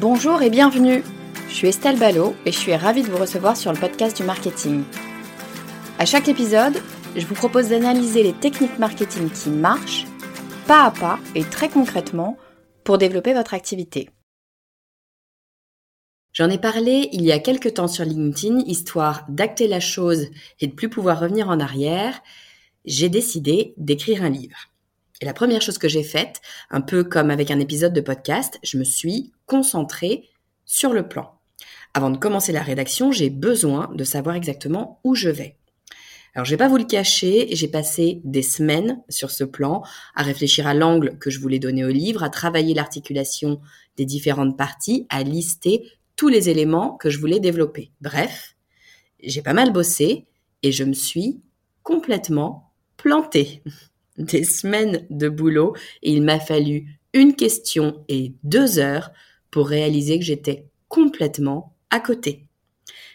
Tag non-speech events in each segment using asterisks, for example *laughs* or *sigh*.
Bonjour et bienvenue. Je suis Estelle Ballot et je suis ravie de vous recevoir sur le podcast du marketing. À chaque épisode, je vous propose d'analyser les techniques marketing qui marchent, pas à pas et très concrètement, pour développer votre activité. J'en ai parlé il y a quelques temps sur LinkedIn, histoire d'acter la chose et de plus pouvoir revenir en arrière. J'ai décidé d'écrire un livre. Et la première chose que j'ai faite, un peu comme avec un épisode de podcast, je me suis concentrée sur le plan. Avant de commencer la rédaction, j'ai besoin de savoir exactement où je vais. Alors je vais pas vous le cacher, j'ai passé des semaines sur ce plan à réfléchir à l'angle que je voulais donner au livre, à travailler l'articulation des différentes parties, à lister tous les éléments que je voulais développer. Bref, j'ai pas mal bossé et je me suis complètement plantée *laughs* des semaines de boulot et il m'a fallu une question et deux heures pour réaliser que j'étais complètement à côté.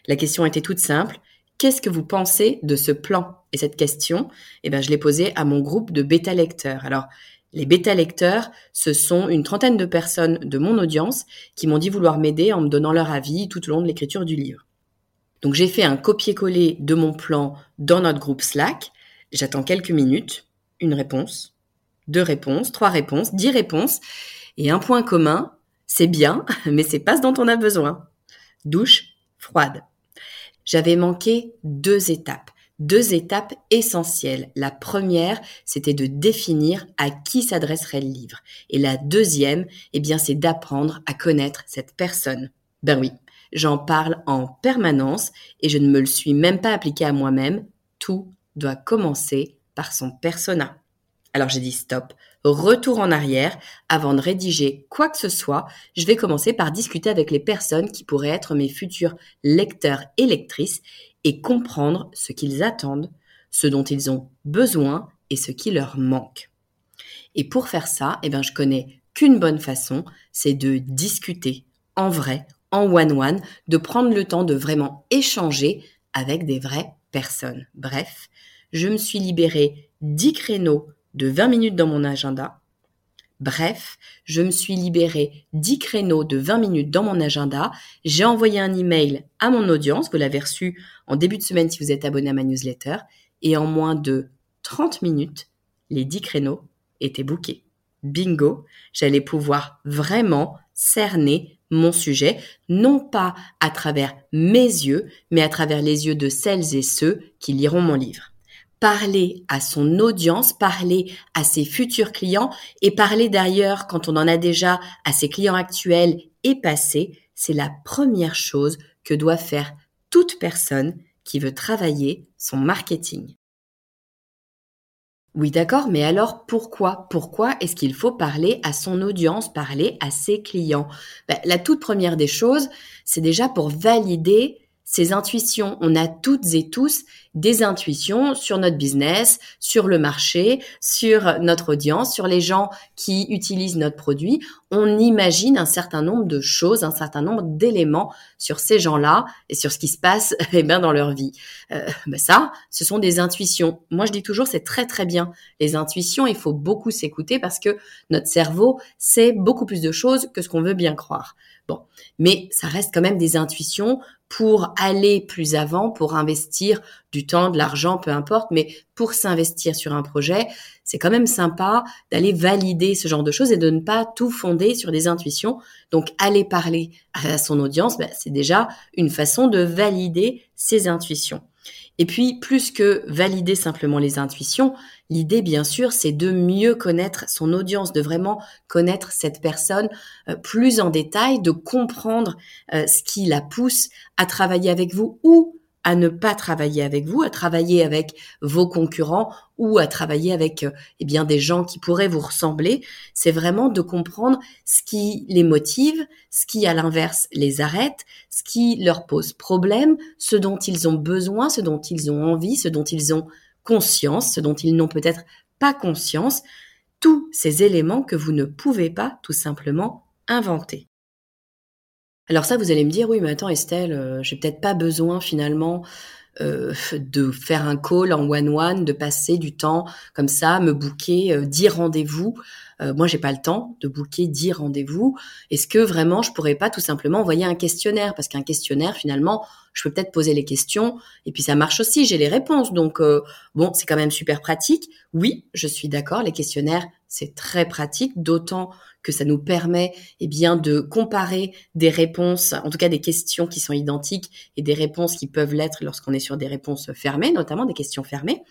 La question était toute simple. Qu'est-ce que vous pensez de ce plan? Et cette question, eh ben, je l'ai posée à mon groupe de bêta lecteurs. Alors, les bêta lecteurs, ce sont une trentaine de personnes de mon audience qui m'ont dit vouloir m'aider en me donnant leur avis tout au long de l'écriture du livre. Donc j'ai fait un copier-coller de mon plan dans notre groupe Slack. J'attends quelques minutes une réponse, deux réponses, trois réponses, dix réponses, et un point commun, c'est bien, *laughs* mais c'est pas ce dont on a besoin. Douche froide. J'avais manqué deux étapes, deux étapes essentielles. La première, c'était de définir à qui s'adresserait le livre. Et la deuxième, eh bien, c'est d'apprendre à connaître cette personne. Ben oui, j'en parle en permanence et je ne me le suis même pas appliqué à moi-même. Tout doit commencer par son persona. Alors j'ai dit stop, retour en arrière, avant de rédiger quoi que ce soit, je vais commencer par discuter avec les personnes qui pourraient être mes futurs lecteurs et lectrices et comprendre ce qu'ils attendent, ce dont ils ont besoin et ce qui leur manque. Et pour faire ça, eh ben, je connais qu'une bonne façon, c'est de discuter en vrai, en one-one, de prendre le temps de vraiment échanger avec des vraies personnes. Bref, je me suis libérée 10 créneaux de 20 minutes dans mon agenda. Bref, je me suis libérée 10 créneaux de 20 minutes dans mon agenda. J'ai envoyé un email à mon audience. Vous l'avez reçu en début de semaine si vous êtes abonné à ma newsletter. Et en moins de 30 minutes, les 10 créneaux étaient bookés. Bingo, j'allais pouvoir vraiment cerner mon sujet, non pas à travers mes yeux, mais à travers les yeux de celles et ceux qui liront mon livre parler à son audience, parler à ses futurs clients et parler d'ailleurs quand on en a déjà à ses clients actuels et passés, c'est la première chose que doit faire toute personne qui veut travailler son marketing. Oui, d'accord, mais alors pourquoi Pourquoi est-ce qu'il faut parler à son audience, parler à ses clients? Ben, La toute première des choses, c'est déjà pour valider ses intuitions. On a toutes et tous des intuitions sur notre business, sur le marché, sur notre audience, sur les gens qui utilisent notre produit. On imagine un certain nombre de choses, un certain nombre d'éléments sur ces gens-là et sur ce qui se passe *laughs* eh bien, dans leur vie. Euh, ben ça, ce sont des intuitions. Moi, je dis toujours, c'est très très bien. Les intuitions, il faut beaucoup s'écouter parce que notre cerveau sait beaucoup plus de choses que ce qu'on veut bien croire. Bon, mais ça reste quand même des intuitions pour aller plus avant, pour investir du temps, de l'argent, peu importe, mais pour s'investir sur un projet, c'est quand même sympa d'aller valider ce genre de choses et de ne pas tout fonder sur des intuitions. Donc, aller parler à son audience, ben, c'est déjà une façon de valider ses intuitions. Et puis, plus que valider simplement les intuitions, l'idée, bien sûr, c'est de mieux connaître son audience, de vraiment connaître cette personne euh, plus en détail, de comprendre euh, ce qui la pousse à travailler avec vous ou à ne pas travailler avec vous, à travailler avec vos concurrents ou à travailler avec euh, eh bien des gens qui pourraient vous ressembler, c'est vraiment de comprendre ce qui les motive, ce qui à l'inverse les arrête, ce qui leur pose problème, ce dont ils ont besoin, ce dont ils ont envie, ce dont ils ont conscience, ce dont ils n'ont peut-être pas conscience, tous ces éléments que vous ne pouvez pas tout simplement inventer. Alors ça, vous allez me dire, oui, mais attends Estelle, euh, j'ai peut-être pas besoin finalement euh, de faire un call en one-one, de passer du temps comme ça, me booker euh, 10 rendez-vous. Euh, moi, j'ai pas le temps de booker 10 rendez-vous. Est-ce que vraiment, je pourrais pas tout simplement envoyer un questionnaire? Parce qu'un questionnaire, finalement, je peux peut-être poser les questions et puis ça marche aussi, j'ai les réponses. Donc, euh, bon, c'est quand même super pratique. Oui, je suis d'accord, les questionnaires, c'est très pratique, d'autant que ça nous permet eh bien de comparer des réponses, en tout cas des questions qui sont identiques et des réponses qui peuvent l'être lorsqu'on est sur des réponses fermées, notamment des questions fermées.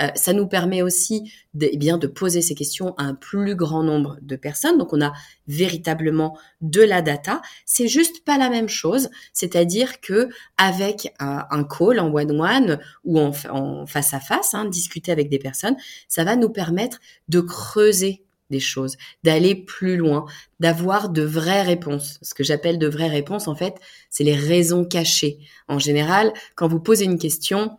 Euh, ça nous permet aussi de, eh bien de poser ces questions à un plus grand nombre de personnes. Donc on a véritablement de la data. C'est juste pas la même chose. C'est-à-dire que avec un, call en one one ou en, face à face, hein, discuter avec des personnes, ça va nous permettre de creuser des choses, d'aller plus loin, d'avoir de vraies réponses. Ce que j'appelle de vraies réponses, en fait, c'est les raisons cachées. En général, quand vous posez une question,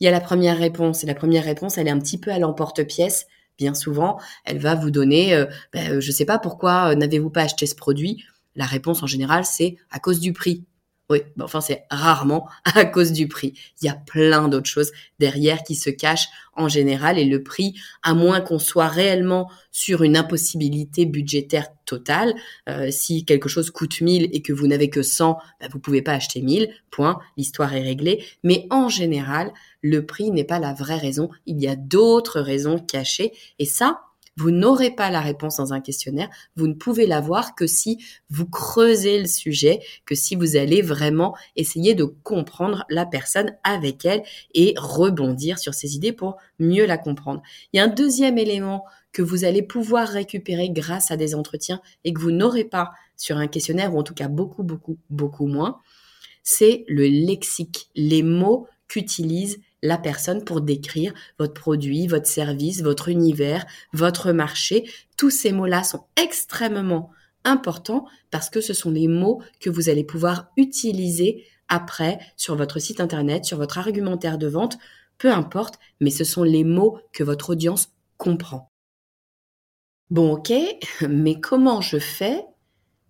il y a la première réponse. Et la première réponse, elle est un petit peu à l'emporte-pièce. Bien souvent, elle va vous donner, euh, ben, je ne sais pas pourquoi euh, n'avez-vous pas acheté ce produit? La réponse en général, c'est à cause du prix. Oui, enfin c'est rarement *laughs* à cause du prix. Il y a plein d'autres choses derrière qui se cachent en général et le prix, à moins qu'on soit réellement sur une impossibilité budgétaire totale, euh, si quelque chose coûte 1000 et que vous n'avez que 100, bah, vous pouvez pas acheter 1000, point, l'histoire est réglée. Mais en général, le prix n'est pas la vraie raison, il y a d'autres raisons cachées et ça, vous n'aurez pas la réponse dans un questionnaire. Vous ne pouvez l'avoir que si vous creusez le sujet, que si vous allez vraiment essayer de comprendre la personne avec elle et rebondir sur ses idées pour mieux la comprendre. Il y a un deuxième élément que vous allez pouvoir récupérer grâce à des entretiens et que vous n'aurez pas sur un questionnaire ou en tout cas beaucoup, beaucoup, beaucoup moins. C'est le lexique, les mots qu'utilise la personne pour décrire votre produit, votre service, votre univers, votre marché. Tous ces mots-là sont extrêmement importants parce que ce sont les mots que vous allez pouvoir utiliser après sur votre site internet, sur votre argumentaire de vente, peu importe, mais ce sont les mots que votre audience comprend. Bon, ok, mais comment je fais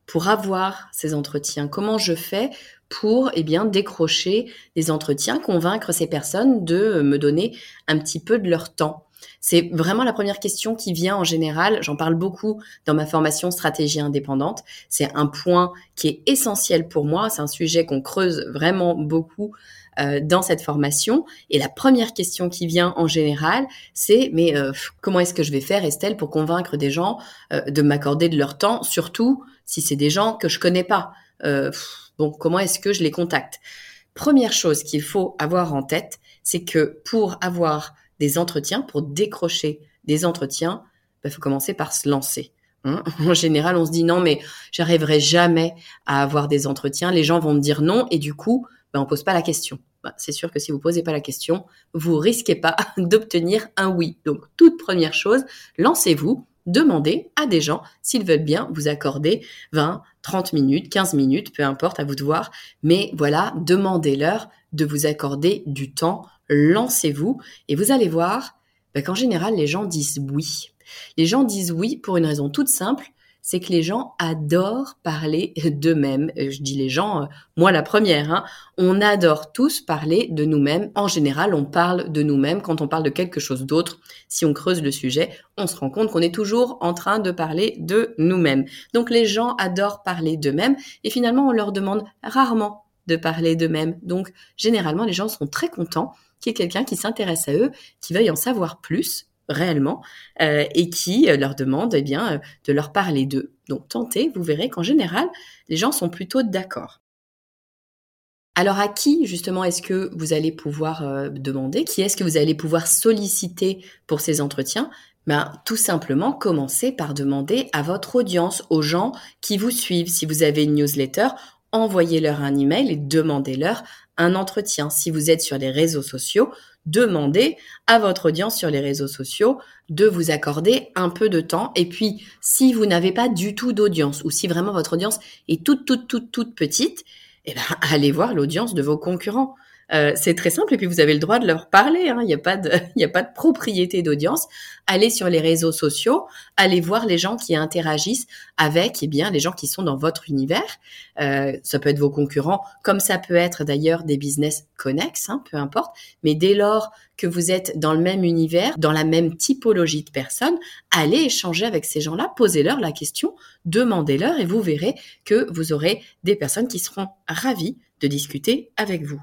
pour avoir ces entretiens? Comment je fais pour eh bien décrocher des entretiens, convaincre ces personnes de me donner un petit peu de leur temps c'est vraiment la première question qui vient en général. J'en parle beaucoup dans ma formation stratégie indépendante. C'est un point qui est essentiel pour moi. C'est un sujet qu'on creuse vraiment beaucoup euh, dans cette formation. Et la première question qui vient en général, c'est mais euh, comment est-ce que je vais faire, Estelle, pour convaincre des gens euh, de m'accorder de leur temps, surtout si c'est des gens que je connais pas? Bon, comment est-ce que je les contacte? Première chose qu'il faut avoir en tête, c'est que pour avoir des entretiens, pour décrocher des entretiens, il bah, faut commencer par se lancer. Hein. *laughs* en général, on se dit non, mais j'arriverai jamais à avoir des entretiens. Les gens vont me dire non et du coup, bah, on pose pas la question. Bah, c'est sûr que si vous posez pas la question, vous risquez pas *laughs* d'obtenir un oui. Donc, toute première chose, lancez-vous, demandez à des gens s'ils veulent bien vous accorder 20, 30 minutes, 15 minutes, peu importe, à vous de voir. Mais voilà, demandez-leur de vous accorder du temps lancez-vous et vous allez voir ben, qu'en général, les gens disent oui. Les gens disent oui pour une raison toute simple, c'est que les gens adorent parler d'eux-mêmes. Je dis les gens, euh, moi la première, hein. on adore tous parler de nous-mêmes. En général, on parle de nous-mêmes quand on parle de quelque chose d'autre. Si on creuse le sujet, on se rend compte qu'on est toujours en train de parler de nous-mêmes. Donc les gens adorent parler d'eux-mêmes et finalement, on leur demande rarement de parler d'eux-mêmes. Donc généralement, les gens sont très contents qu'il y ait quelqu'un qui s'intéresse à eux, qui veuille en savoir plus réellement euh, et qui euh, leur demande eh bien euh, de leur parler d'eux. Donc tentez, vous verrez qu'en général, les gens sont plutôt d'accord. Alors à qui justement est-ce que vous allez pouvoir demander? Qui est-ce que vous allez pouvoir solliciter pour ces entretiens? Ben, tout simplement, commencez par demander à votre audience, aux gens qui vous suivent. Si vous avez une newsletter, envoyez-leur un email et demandez-leur un entretien. Si vous êtes sur les réseaux sociaux, demandez à votre audience sur les réseaux sociaux de vous accorder un peu de temps. Et puis, si vous n'avez pas du tout d'audience ou si vraiment votre audience est toute, toute, toute, toute petite, eh ben, *laughs* allez voir l'audience de vos concurrents. Euh, c'est très simple et puis vous avez le droit de leur parler. Hein. Il n'y *laughs* a pas de, propriété d'audience. Allez sur les réseaux sociaux, allez voir les gens qui interagissent avec, eh bien, les gens qui sont dans votre univers. Euh, ça peut être vos concurrents, comme ça peut être d'ailleurs des business connexes, hein, peu importe. Mais dès lors que vous êtes dans le même univers, dans la même typologie de personnes, allez échanger avec ces gens-là, posez-leur la question, demandez-leur et vous verrez que vous aurez des personnes qui seront ravies de discuter avec vous.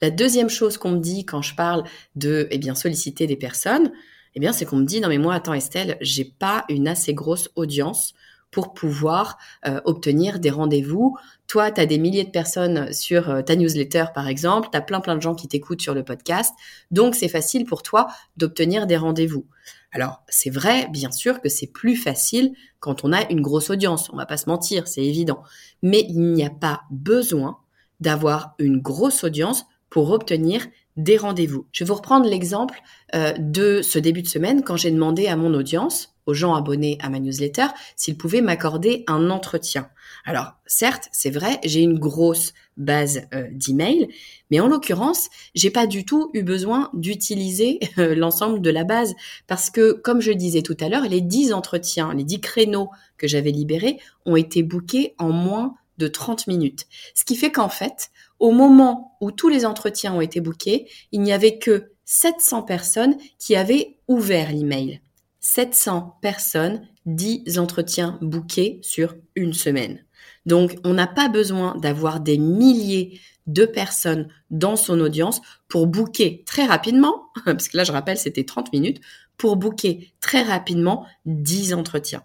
La deuxième chose qu'on me dit quand je parle de eh bien solliciter des personnes, eh bien c'est qu'on me dit non mais moi attends Estelle, j'ai pas une assez grosse audience pour pouvoir euh, obtenir des rendez-vous. Toi, tu as des milliers de personnes sur euh, ta newsletter, par exemple, tu as plein plein de gens qui t'écoutent sur le podcast, donc c'est facile pour toi d'obtenir des rendez-vous. Alors, c'est vrai, bien sûr, que c'est plus facile quand on a une grosse audience, on va pas se mentir, c'est évident. Mais il n'y a pas besoin d'avoir une grosse audience pour obtenir des rendez-vous. Je vais vous reprendre l'exemple euh, de ce début de semaine quand j'ai demandé à mon audience, aux gens abonnés à ma newsletter, s'ils pouvaient m'accorder un entretien. Alors, certes, c'est vrai, j'ai une grosse base euh, d'emails, mais en l'occurrence, j'ai pas du tout eu besoin d'utiliser euh, l'ensemble de la base parce que, comme je disais tout à l'heure, les 10 entretiens, les 10 créneaux que j'avais libérés ont été bookés en moins de 30 minutes. Ce qui fait qu'en fait, au moment où tous les entretiens ont été bookés, il n'y avait que 700 personnes qui avaient ouvert l'email. 700 personnes, 10 entretiens bookés sur une semaine. Donc, on n'a pas besoin d'avoir des milliers de personnes dans son audience pour booker très rapidement, *laughs* parce que là, je rappelle, c'était 30 minutes, pour booker très rapidement 10 entretiens.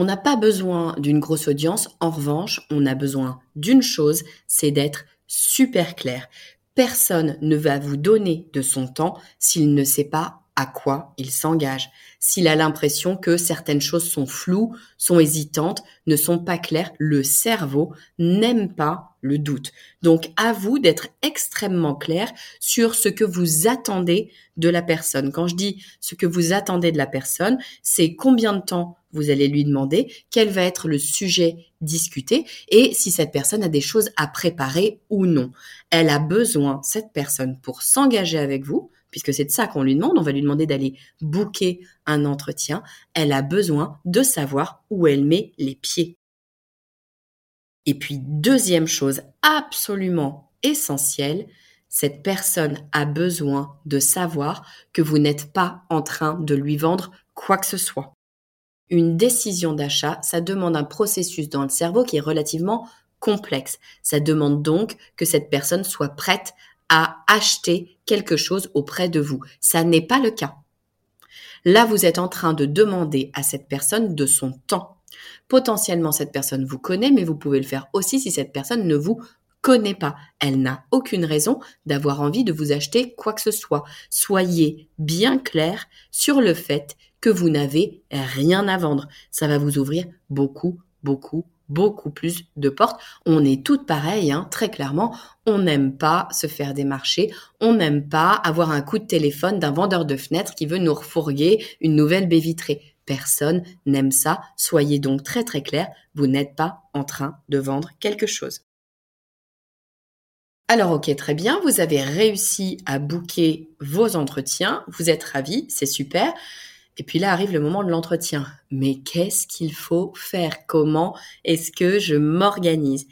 On n'a pas besoin d'une grosse audience, en revanche, on a besoin d'une chose, c'est d'être super clair. Personne ne va vous donner de son temps s'il ne sait pas à quoi il s'engage. S'il a l'impression que certaines choses sont floues, sont hésitantes, ne sont pas claires, le cerveau n'aime pas le doute. Donc à vous d'être extrêmement clair sur ce que vous attendez de la personne. Quand je dis ce que vous attendez de la personne, c'est combien de temps vous allez lui demander, quel va être le sujet discuté et si cette personne a des choses à préparer ou non. Elle a besoin, cette personne, pour s'engager avec vous, puisque c'est de ça qu'on lui demande, on va lui demander d'aller booker un entretien, elle a besoin de savoir où elle met les pieds. Et puis, deuxième chose absolument essentielle, cette personne a besoin de savoir que vous n'êtes pas en train de lui vendre quoi que ce soit. Une décision d'achat, ça demande un processus dans le cerveau qui est relativement complexe. Ça demande donc que cette personne soit prête à acheter quelque chose auprès de vous. Ça n'est pas le cas. Là, vous êtes en train de demander à cette personne de son temps. Potentiellement, cette personne vous connaît, mais vous pouvez le faire aussi si cette personne ne vous connaît pas. Elle n'a aucune raison d'avoir envie de vous acheter quoi que ce soit. Soyez bien clair sur le fait que vous n'avez rien à vendre. Ça va vous ouvrir beaucoup, beaucoup, beaucoup plus de portes. On est toutes pareilles, hein, très clairement. On n'aime pas se faire démarcher. On n'aime pas avoir un coup de téléphone d'un vendeur de fenêtres qui veut nous refourguer une nouvelle baie vitrée. Personne n'aime ça. Soyez donc très très clair. Vous n'êtes pas en train de vendre quelque chose. Alors ok, très bien, vous avez réussi à booker vos entretiens, vous êtes ravis, c'est super. Et puis là arrive le moment de l'entretien. Mais qu'est-ce qu'il faut faire? Comment est-ce que je m'organise?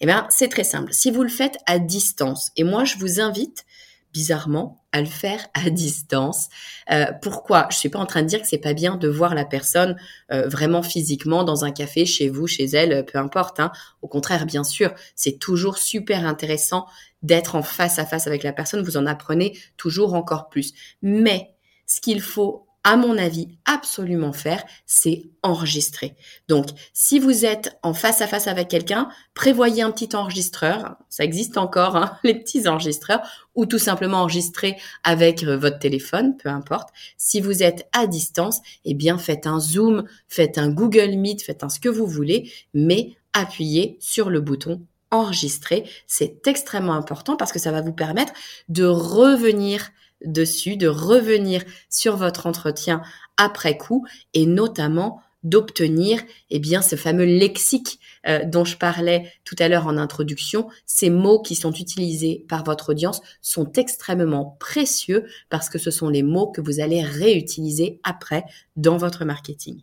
Eh bien, c'est très simple. Si vous le faites à distance, et moi je vous invite bizarrement à le faire à distance. Euh, pourquoi? Je suis pas en train de dire que c'est pas bien de voir la personne euh, vraiment physiquement dans un café, chez vous, chez elle, peu importe. Hein. Au contraire, bien sûr, c'est toujours super intéressant d'être en face à face avec la personne. Vous en apprenez toujours encore plus. Mais ce qu'il faut à mon avis, absolument faire, c'est enregistrer. Donc, si vous êtes en face à face avec quelqu'un, prévoyez un petit enregistreur. Ça existe encore, hein, *laughs* les petits enregistreurs, ou tout simplement enregistrer avec euh, votre téléphone, peu importe. Si vous êtes à distance, eh bien, faites un Zoom, faites un Google Meet, faites un ce que vous voulez, mais appuyez sur le bouton enregistrer. C'est extrêmement important parce que ça va vous permettre de revenir dessus, de revenir sur votre entretien après coup et notamment d'obtenir eh bien ce fameux lexique euh, dont je parlais tout à l'heure en introduction, ces mots qui sont utilisés par votre audience sont extrêmement précieux parce que ce sont les mots que vous allez réutiliser après dans votre marketing.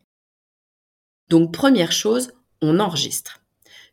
Donc première chose, on enregistre.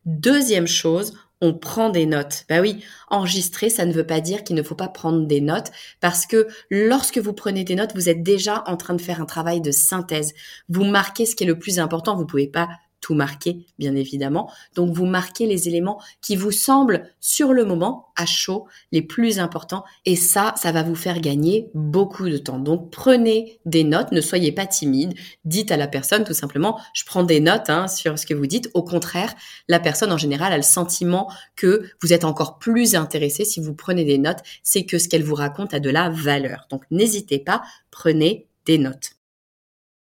Deuxième chose, on prend des notes. Bah oui, enregistrer, ça ne veut pas dire qu'il ne faut pas prendre des notes parce que lorsque vous prenez des notes, vous êtes déjà en train de faire un travail de synthèse. Vous marquez ce qui est le plus important. Vous pouvez pas tout marquer, bien évidemment. Donc, vous marquez les éléments qui vous semblent, sur le moment, à chaud, les plus importants. Et ça, ça va vous faire gagner beaucoup de temps. Donc, prenez des notes, ne soyez pas timide. Dites à la personne, tout simplement, je prends des notes hein, sur ce que vous dites. Au contraire, la personne, en général, a le sentiment que vous êtes encore plus intéressé si vous prenez des notes. C'est que ce qu'elle vous raconte a de la valeur. Donc, n'hésitez pas, prenez des notes.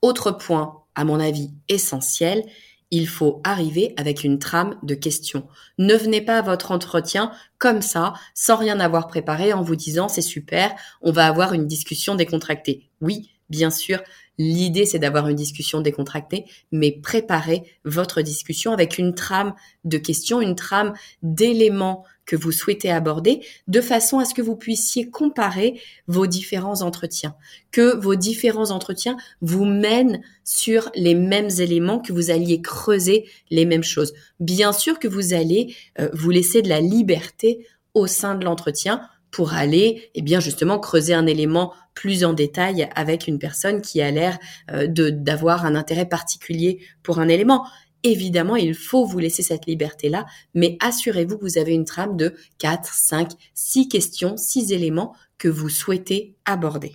Autre point, à mon avis, essentiel, il faut arriver avec une trame de questions. Ne venez pas à votre entretien comme ça, sans rien avoir préparé, en vous disant c'est super, on va avoir une discussion décontractée. Oui, bien sûr, l'idée c'est d'avoir une discussion décontractée, mais préparez votre discussion avec une trame de questions, une trame d'éléments que vous souhaitez aborder de façon à ce que vous puissiez comparer vos différents entretiens, que vos différents entretiens vous mènent sur les mêmes éléments, que vous alliez creuser les mêmes choses. Bien sûr que vous allez euh, vous laisser de la liberté au sein de l'entretien pour aller, eh bien justement, creuser un élément plus en détail avec une personne qui a l'air euh, d'avoir un intérêt particulier pour un élément. Évidemment, il faut vous laisser cette liberté-là, mais assurez-vous que vous avez une trame de 4, 5, 6 questions, 6 éléments que vous souhaitez aborder.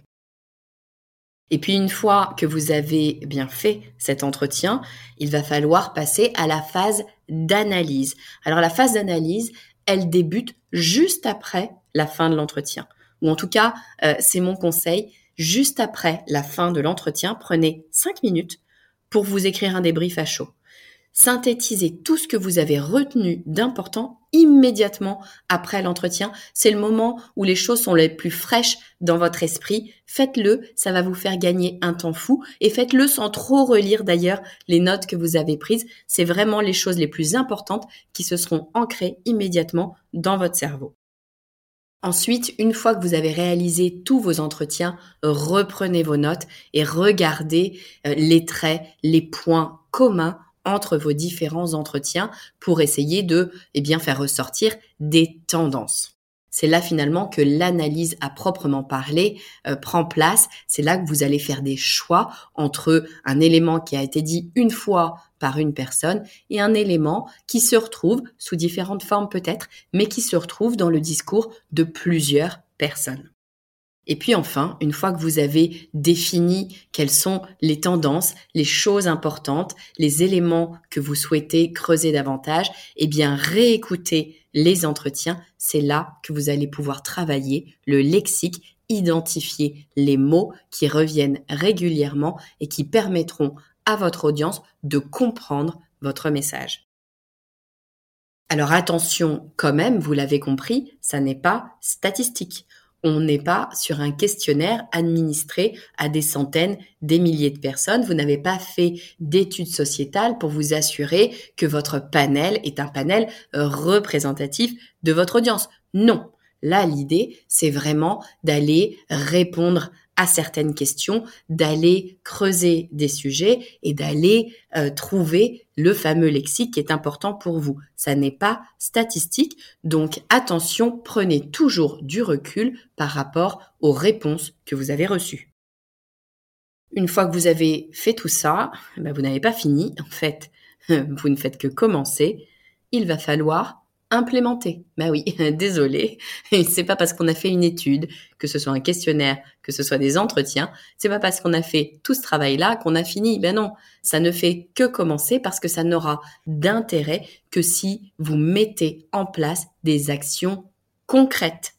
Et puis une fois que vous avez bien fait cet entretien, il va falloir passer à la phase d'analyse. Alors la phase d'analyse, elle débute juste après la fin de l'entretien. Ou en tout cas, euh, c'est mon conseil, juste après la fin de l'entretien, prenez 5 minutes pour vous écrire un débrief à chaud synthétisez tout ce que vous avez retenu d'important immédiatement après l'entretien. C'est le moment où les choses sont les plus fraîches dans votre esprit. Faites-le, ça va vous faire gagner un temps fou et faites-le sans trop relire d'ailleurs les notes que vous avez prises. C'est vraiment les choses les plus importantes qui se seront ancrées immédiatement dans votre cerveau. Ensuite, une fois que vous avez réalisé tous vos entretiens, reprenez vos notes et regardez euh, les traits, les points communs entre vos différents entretiens pour essayer de eh bien, faire ressortir des tendances. C'est là finalement que l'analyse à proprement parler euh, prend place. C'est là que vous allez faire des choix entre un élément qui a été dit une fois par une personne et un élément qui se retrouve sous différentes formes peut-être, mais qui se retrouve dans le discours de plusieurs personnes. Et puis enfin, une fois que vous avez défini quelles sont les tendances, les choses importantes, les éléments que vous souhaitez creuser davantage, eh bien réécoutez les entretiens. C'est là que vous allez pouvoir travailler le lexique, identifier les mots qui reviennent régulièrement et qui permettront à votre audience de comprendre votre message. Alors attention quand même, vous l'avez compris, ça n'est pas statistique on n'est pas sur un questionnaire administré à des centaines, des milliers de personnes. Vous n'avez pas fait d'études sociétales pour vous assurer que votre panel est un panel représentatif de votre audience. Non. Là, l'idée, c'est vraiment d'aller répondre à certaines questions, d'aller creuser des sujets et d'aller euh, trouver le fameux lexique qui est important pour vous. Ça n'est pas statistique, donc attention, prenez toujours du recul par rapport aux réponses que vous avez reçues. Une fois que vous avez fait tout ça, ben vous n'avez pas fini. En fait, *laughs* vous ne faites que commencer. Il va falloir implémenter. Bah oui, *laughs* désolé. C'est pas parce qu'on a fait une étude, que ce soit un questionnaire, que ce soit des entretiens, c'est pas parce qu'on a fait tout ce travail-là qu'on a fini. Ben non, ça ne fait que commencer parce que ça n'aura d'intérêt que si vous mettez en place des actions concrètes.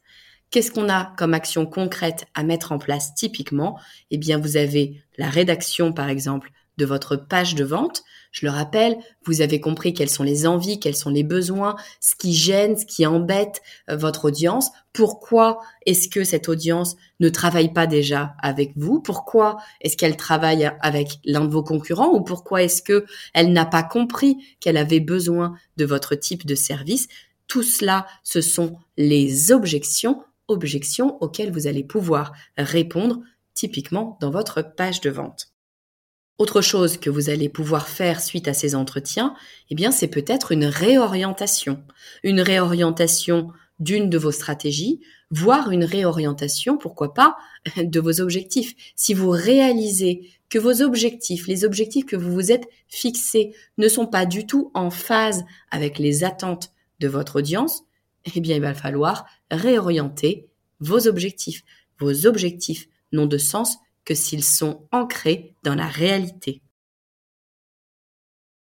Qu'est-ce qu'on a comme action concrète à mettre en place typiquement? Eh bien, vous avez la rédaction, par exemple, de votre page de vente. Je le rappelle, vous avez compris quelles sont les envies, quels sont les besoins, ce qui gêne, ce qui embête euh, votre audience. Pourquoi est-ce que cette audience ne travaille pas déjà avec vous? Pourquoi est-ce qu'elle travaille avec l'un de vos concurrents? Ou pourquoi est-ce que elle n'a pas compris qu'elle avait besoin de votre type de service? Tout cela, ce sont les objections, objections auxquelles vous allez pouvoir répondre typiquement dans votre page de vente. Autre chose que vous allez pouvoir faire suite à ces entretiens, eh bien, c'est peut-être une réorientation. Une réorientation d'une de vos stratégies, voire une réorientation, pourquoi pas, de vos objectifs. Si vous réalisez que vos objectifs, les objectifs que vous vous êtes fixés, ne sont pas du tout en phase avec les attentes de votre audience, eh bien, il va falloir réorienter vos objectifs. Vos objectifs n'ont de sens que s'ils sont ancrés dans la réalité.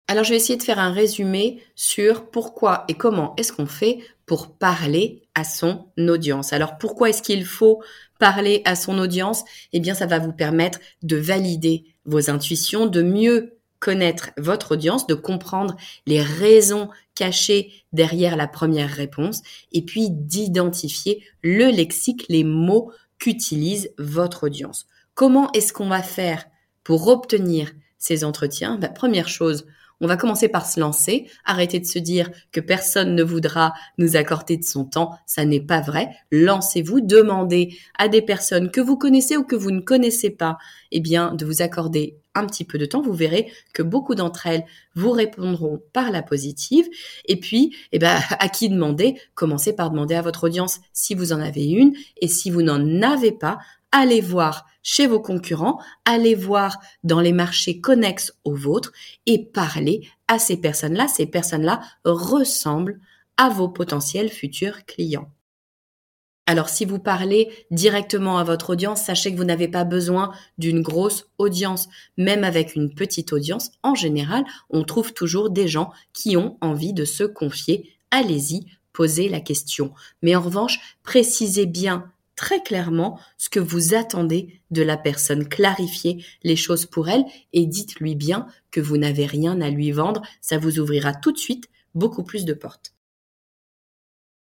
Alors je vais essayer de faire un résumé sur pourquoi et comment est-ce qu'on fait pour parler à son audience. Alors pourquoi est-ce qu'il faut parler à son audience? Eh bien ça va vous permettre de valider vos intuitions, de mieux connaître votre audience, de comprendre les raisons cachées derrière la première réponse et puis d'identifier le lexique, les mots qu'utilise votre audience. Comment est-ce qu'on va faire pour obtenir ces entretiens? Bah, Première chose, on va commencer par se lancer, arrêter de se dire que personne ne voudra nous accorder de son temps, ça n'est pas vrai. Lancez-vous, demandez à des personnes que vous connaissez ou que vous ne connaissez pas, eh bien, de vous accorder un petit peu de temps, vous verrez que beaucoup d'entre elles vous répondront par la positive. Et puis, eh ben, *laughs* à qui demander? Commencez par demander à votre audience si vous en avez une. Et si vous n'en avez pas, allez voir chez vos concurrents, allez voir dans les marchés connexes aux vôtres et parlez à ces personnes-là. Ces personnes-là ressemblent à vos potentiels futurs clients. Alors si vous parlez directement à votre audience, sachez que vous n'avez pas besoin d'une grosse audience. Même avec une petite audience, en général, on trouve toujours des gens qui ont envie de se confier. Allez-y, posez la question. Mais en revanche, précisez bien très clairement ce que vous attendez de la personne. Clarifiez les choses pour elle et dites-lui bien que vous n'avez rien à lui vendre. Ça vous ouvrira tout de suite beaucoup plus de portes.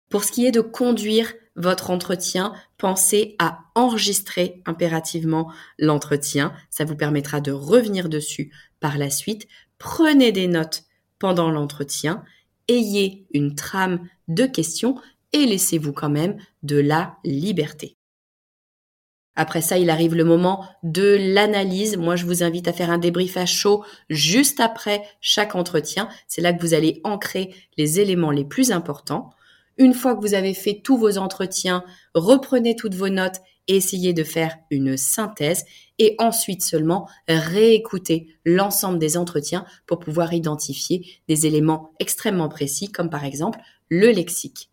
Pour ce qui est de conduire votre entretien, pensez à enregistrer impérativement l'entretien. Ça vous permettra de revenir dessus par la suite. Prenez des notes pendant l'entretien. Ayez une trame de questions et laissez-vous quand même de la liberté. Après ça, il arrive le moment de l'analyse. Moi, je vous invite à faire un débrief à chaud juste après chaque entretien. C'est là que vous allez ancrer les éléments les plus importants. Une fois que vous avez fait tous vos entretiens, reprenez toutes vos notes et essayez de faire une synthèse et ensuite seulement réécoutez l'ensemble des entretiens pour pouvoir identifier des éléments extrêmement précis comme par exemple le lexique.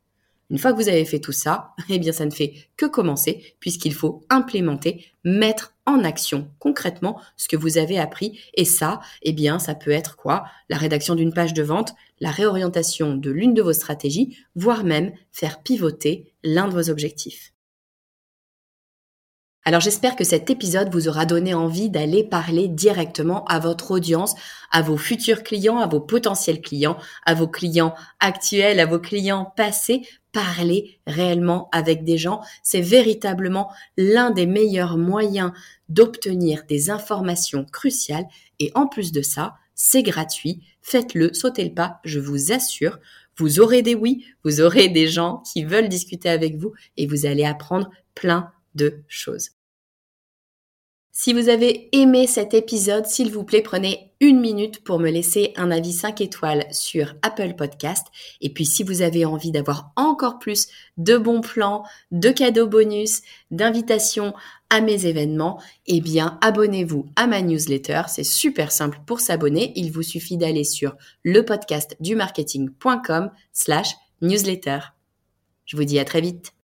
Une fois que vous avez fait tout ça, *laughs* eh bien, ça ne fait que commencer puisqu'il faut implémenter, mettre en action concrètement ce que vous avez appris. Et ça, eh bien, ça peut être quoi? La rédaction d'une page de vente, la réorientation de l'une de vos stratégies, voire même faire pivoter l'un de vos objectifs. Alors j'espère que cet épisode vous aura donné envie d'aller parler directement à votre audience, à vos futurs clients, à vos potentiels clients, à vos clients actuels, à vos clients passés. Parler réellement avec des gens, c'est véritablement l'un des meilleurs moyens d'obtenir des informations cruciales et en plus de ça, c'est gratuit. Faites-le, sautez le pas, je vous assure, Vous aurez des oui, vous aurez des gens qui veulent discuter avec vous et vous allez apprendre plein de choses. Si vous avez aimé cet épisode, s'il vous plaît, prenez une minute pour me laisser un avis 5 étoiles sur Apple Podcast. Et puis si vous avez envie d'avoir encore plus de bons plans, de cadeaux bonus, d'invitations à mes événements, eh bien abonnez-vous à ma newsletter. C'est super simple pour s'abonner. Il vous suffit d'aller sur lepodcastdumarketing.com slash newsletter. Je vous dis à très vite.